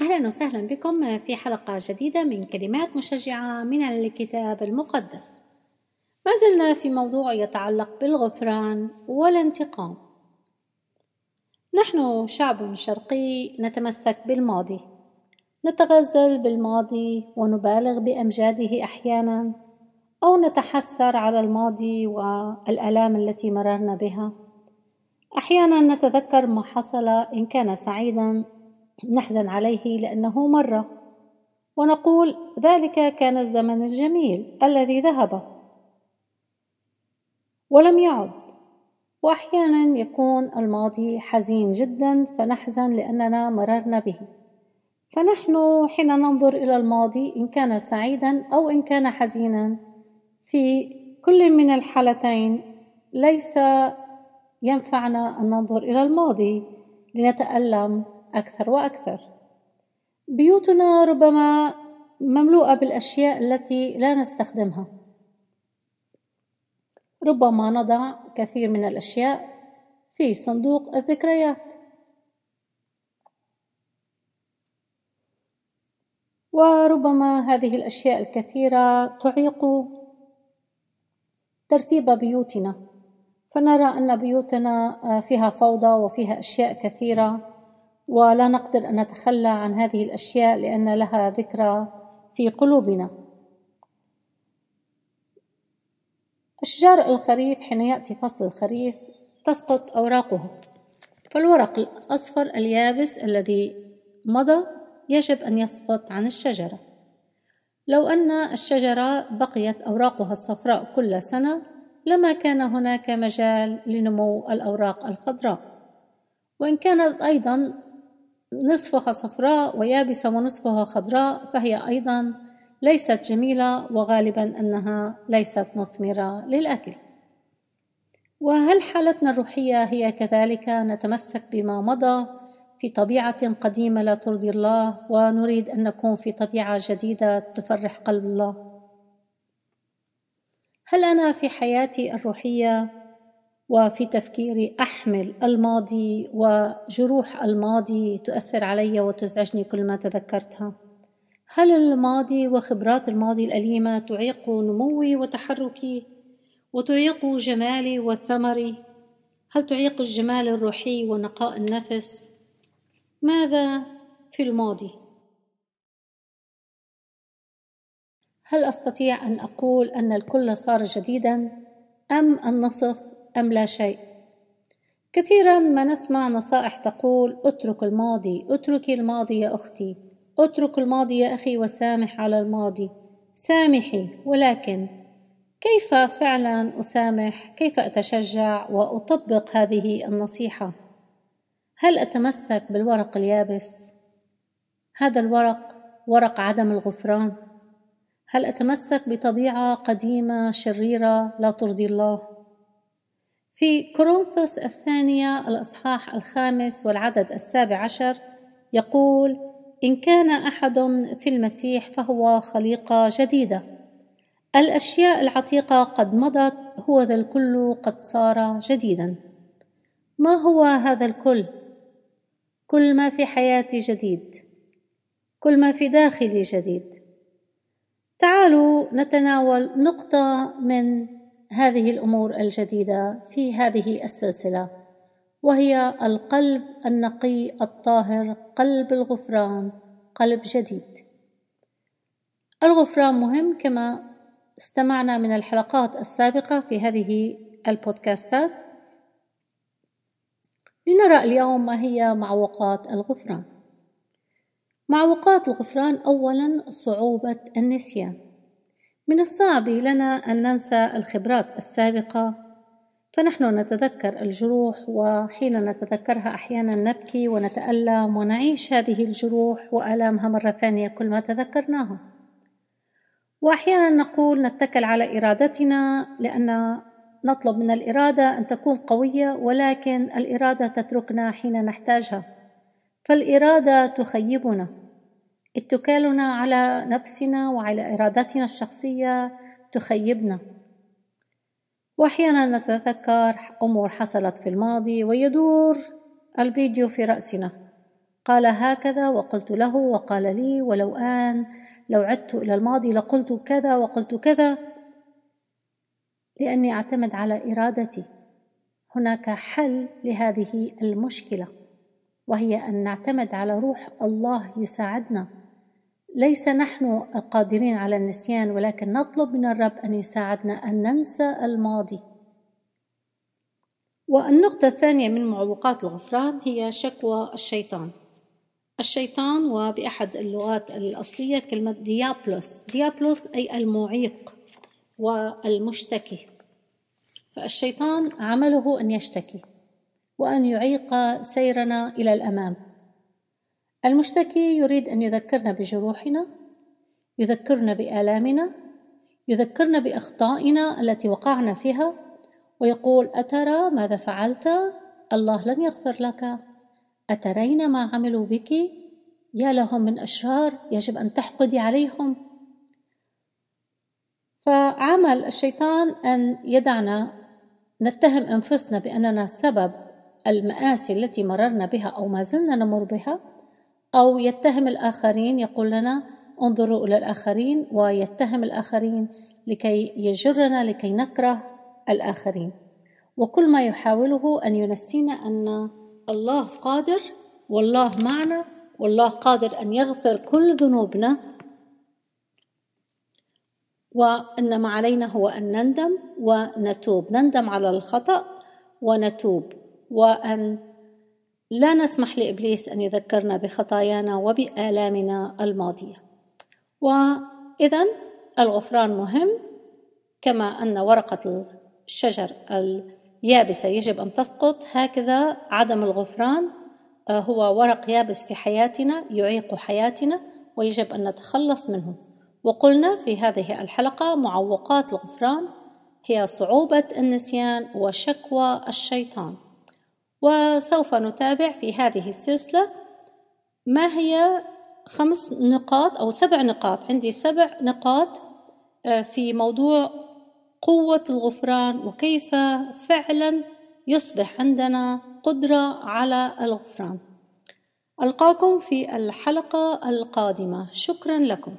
أهلا وسهلا بكم في حلقة جديدة من كلمات مشجعة من الكتاب المقدس. ما زلنا في موضوع يتعلق بالغفران والانتقام. نحن شعب شرقي نتمسك بالماضي، نتغزل بالماضي ونبالغ بأمجاده أحيانا، أو نتحسر على الماضي والآلام التي مررنا بها. أحيانا نتذكر ما حصل إن كان سعيدا نحزن عليه لأنه مر. ونقول ذلك كان الزمن الجميل الذي ذهب. ولم يعد. وأحيانا يكون الماضي حزين جدا فنحزن لأننا مررنا به. فنحن حين ننظر إلى الماضي إن كان سعيدا أو إن كان حزينا. في كل من الحالتين ليس ينفعنا أن ننظر إلى الماضي لنتألم أكثر وأكثر. بيوتنا ربما مملوءة بالأشياء التي لا نستخدمها. ربما نضع كثير من الأشياء في صندوق الذكريات. وربما هذه الأشياء الكثيرة تعيق ترتيب بيوتنا. فنرى أن بيوتنا فيها فوضى وفيها أشياء كثيرة. ولا نقدر أن نتخلى عن هذه الأشياء لأن لها ذكرى في قلوبنا. أشجار الخريف حين يأتي فصل الخريف تسقط أوراقها فالورق الأصفر اليابس الذي مضى يجب أن يسقط عن الشجرة. لو أن الشجرة بقيت أوراقها الصفراء كل سنة لما كان هناك مجال لنمو الأوراق الخضراء. وإن كانت أيضا نصفها صفراء ويابسة ونصفها خضراء فهي أيضا ليست جميلة وغالبا أنها ليست مثمرة للأكل. وهل حالتنا الروحية هي كذلك نتمسك بما مضى؟ في طبيعة قديمة لا ترضي الله ونريد أن نكون في طبيعة جديدة تفرح قلب الله. هل أنا في حياتي الروحية وفي تفكيري أحمل الماضي وجروح الماضي تؤثر علي وتزعجني كل ما تذكرتها. هل الماضي وخبرات الماضي الأليمة تعيق نموي وتحركي وتعيق جمالي وثمري هل تعيق الجمال الروحي ونقاء النفس؟ ماذا في الماضي؟ هل أستطيع أن أقول أن الكل صار جديدا أم النصف؟ أم لا شيء؟ كثيرا ما نسمع نصائح تقول اترك الماضي اتركي الماضي يا أختي اترك الماضي يا أخي وسامح على الماضي سامحي ولكن كيف فعلا أسامح؟ كيف أتشجع وأطبق هذه النصيحة؟ هل أتمسك بالورق اليابس؟ هذا الورق ورق عدم الغفران. هل أتمسك بطبيعة قديمة شريرة لا ترضي الله؟ في كورنثوس الثانية الأصحاح الخامس والعدد السابع عشر يقول إن كان أحد في المسيح فهو خليقة جديدة. الأشياء العتيقة قد مضت هو ذا الكل قد صار جديدا. ما هو هذا الكل؟ كل ما في حياتي جديد. كل ما في داخلي جديد. تعالوا نتناول نقطة من هذه الأمور الجديدة في هذه السلسلة وهي القلب النقي الطاهر قلب الغفران قلب جديد. الغفران مهم كما استمعنا من الحلقات السابقة في هذه البودكاستات. لنرى اليوم ما هي معوقات الغفران. معوقات الغفران اولا صعوبة النسيان. من الصعب لنا أن ننسى الخبرات السابقة. فنحن نتذكر الجروح وحين نتذكرها أحيانا نبكي ونتألم ونعيش هذه الجروح وآلامها مرة ثانية كل ما تذكرناها. وأحيانا نقول نتكل على إرادتنا لأن نطلب من الإرادة أن تكون قوية ولكن الإرادة تتركنا حين نحتاجها. فالإرادة تخيبنا. اتكالنا على نفسنا وعلى إرادتنا الشخصية تخيبنا. وأحيانا نتذكر أمور حصلت في الماضي ويدور الفيديو في رأسنا. قال هكذا وقلت له وقال لي ولو آن لو عدت إلى الماضي لقلت كذا وقلت كذا. لأني أعتمد على إرادتي. هناك حل لهذه المشكلة وهي أن نعتمد على روح الله يساعدنا. ليس نحن القادرين على النسيان ولكن نطلب من الرب أن يساعدنا أن ننسى الماضي. والنقطة الثانية من معوقات الغفران هي شكوى الشيطان. الشيطان وبأحد اللغات الأصلية كلمة ديابلوس. ديابلوس أي المعيق والمشتكي. فالشيطان عمله أن يشتكي وأن يعيق سيرنا إلى الأمام. المشتكي يريد أن يذكرنا بجروحنا يذكرنا بآلامنا يذكرنا بأخطائنا التي وقعنا فيها ويقول أترى ماذا فعلت؟ الله لن يغفر لك أترين ما عملوا بك؟ يا لهم من أشرار يجب أن تحقدي عليهم فعمل الشيطان أن يدعنا نتهم أنفسنا بأننا سبب المآسي التي مررنا بها أو ما زلنا نمر بها أو يتهم الآخرين يقول لنا انظروا إلى الآخرين ويتهم الآخرين لكي يجرنا لكي نكره الآخرين. وكل ما يحاوله أن ينسينا أن الله قادر والله معنا والله قادر أن يغفر كل ذنوبنا وإنما علينا هو أن نندم ونتوب. نندم على الخطأ ونتوب وأن لا نسمح لإبليس أن يذكرنا بخطايانا وبآلامنا الماضية. وإذا الغفران مهم كما أن ورقة الشجر اليابسة يجب أن تسقط. هكذا عدم الغفران آه، هو ورق يابس في حياتنا يعيق حياتنا ويجب أن نتخلص منه. وقلنا في هذه الحلقة معوقات الغفران هي صعوبة النسيان وشكوى الشيطان. وسوف نتابع في هذه السلسلة ما هي خمس نقاط أو سبع نقاط. عندي سبع نقاط آه، في موضوع قوة الغفران وكيف فعلا يصبح عندنا قدرة على الغفران. ألقاكم في الحلقة القادمة. شكرا لكم.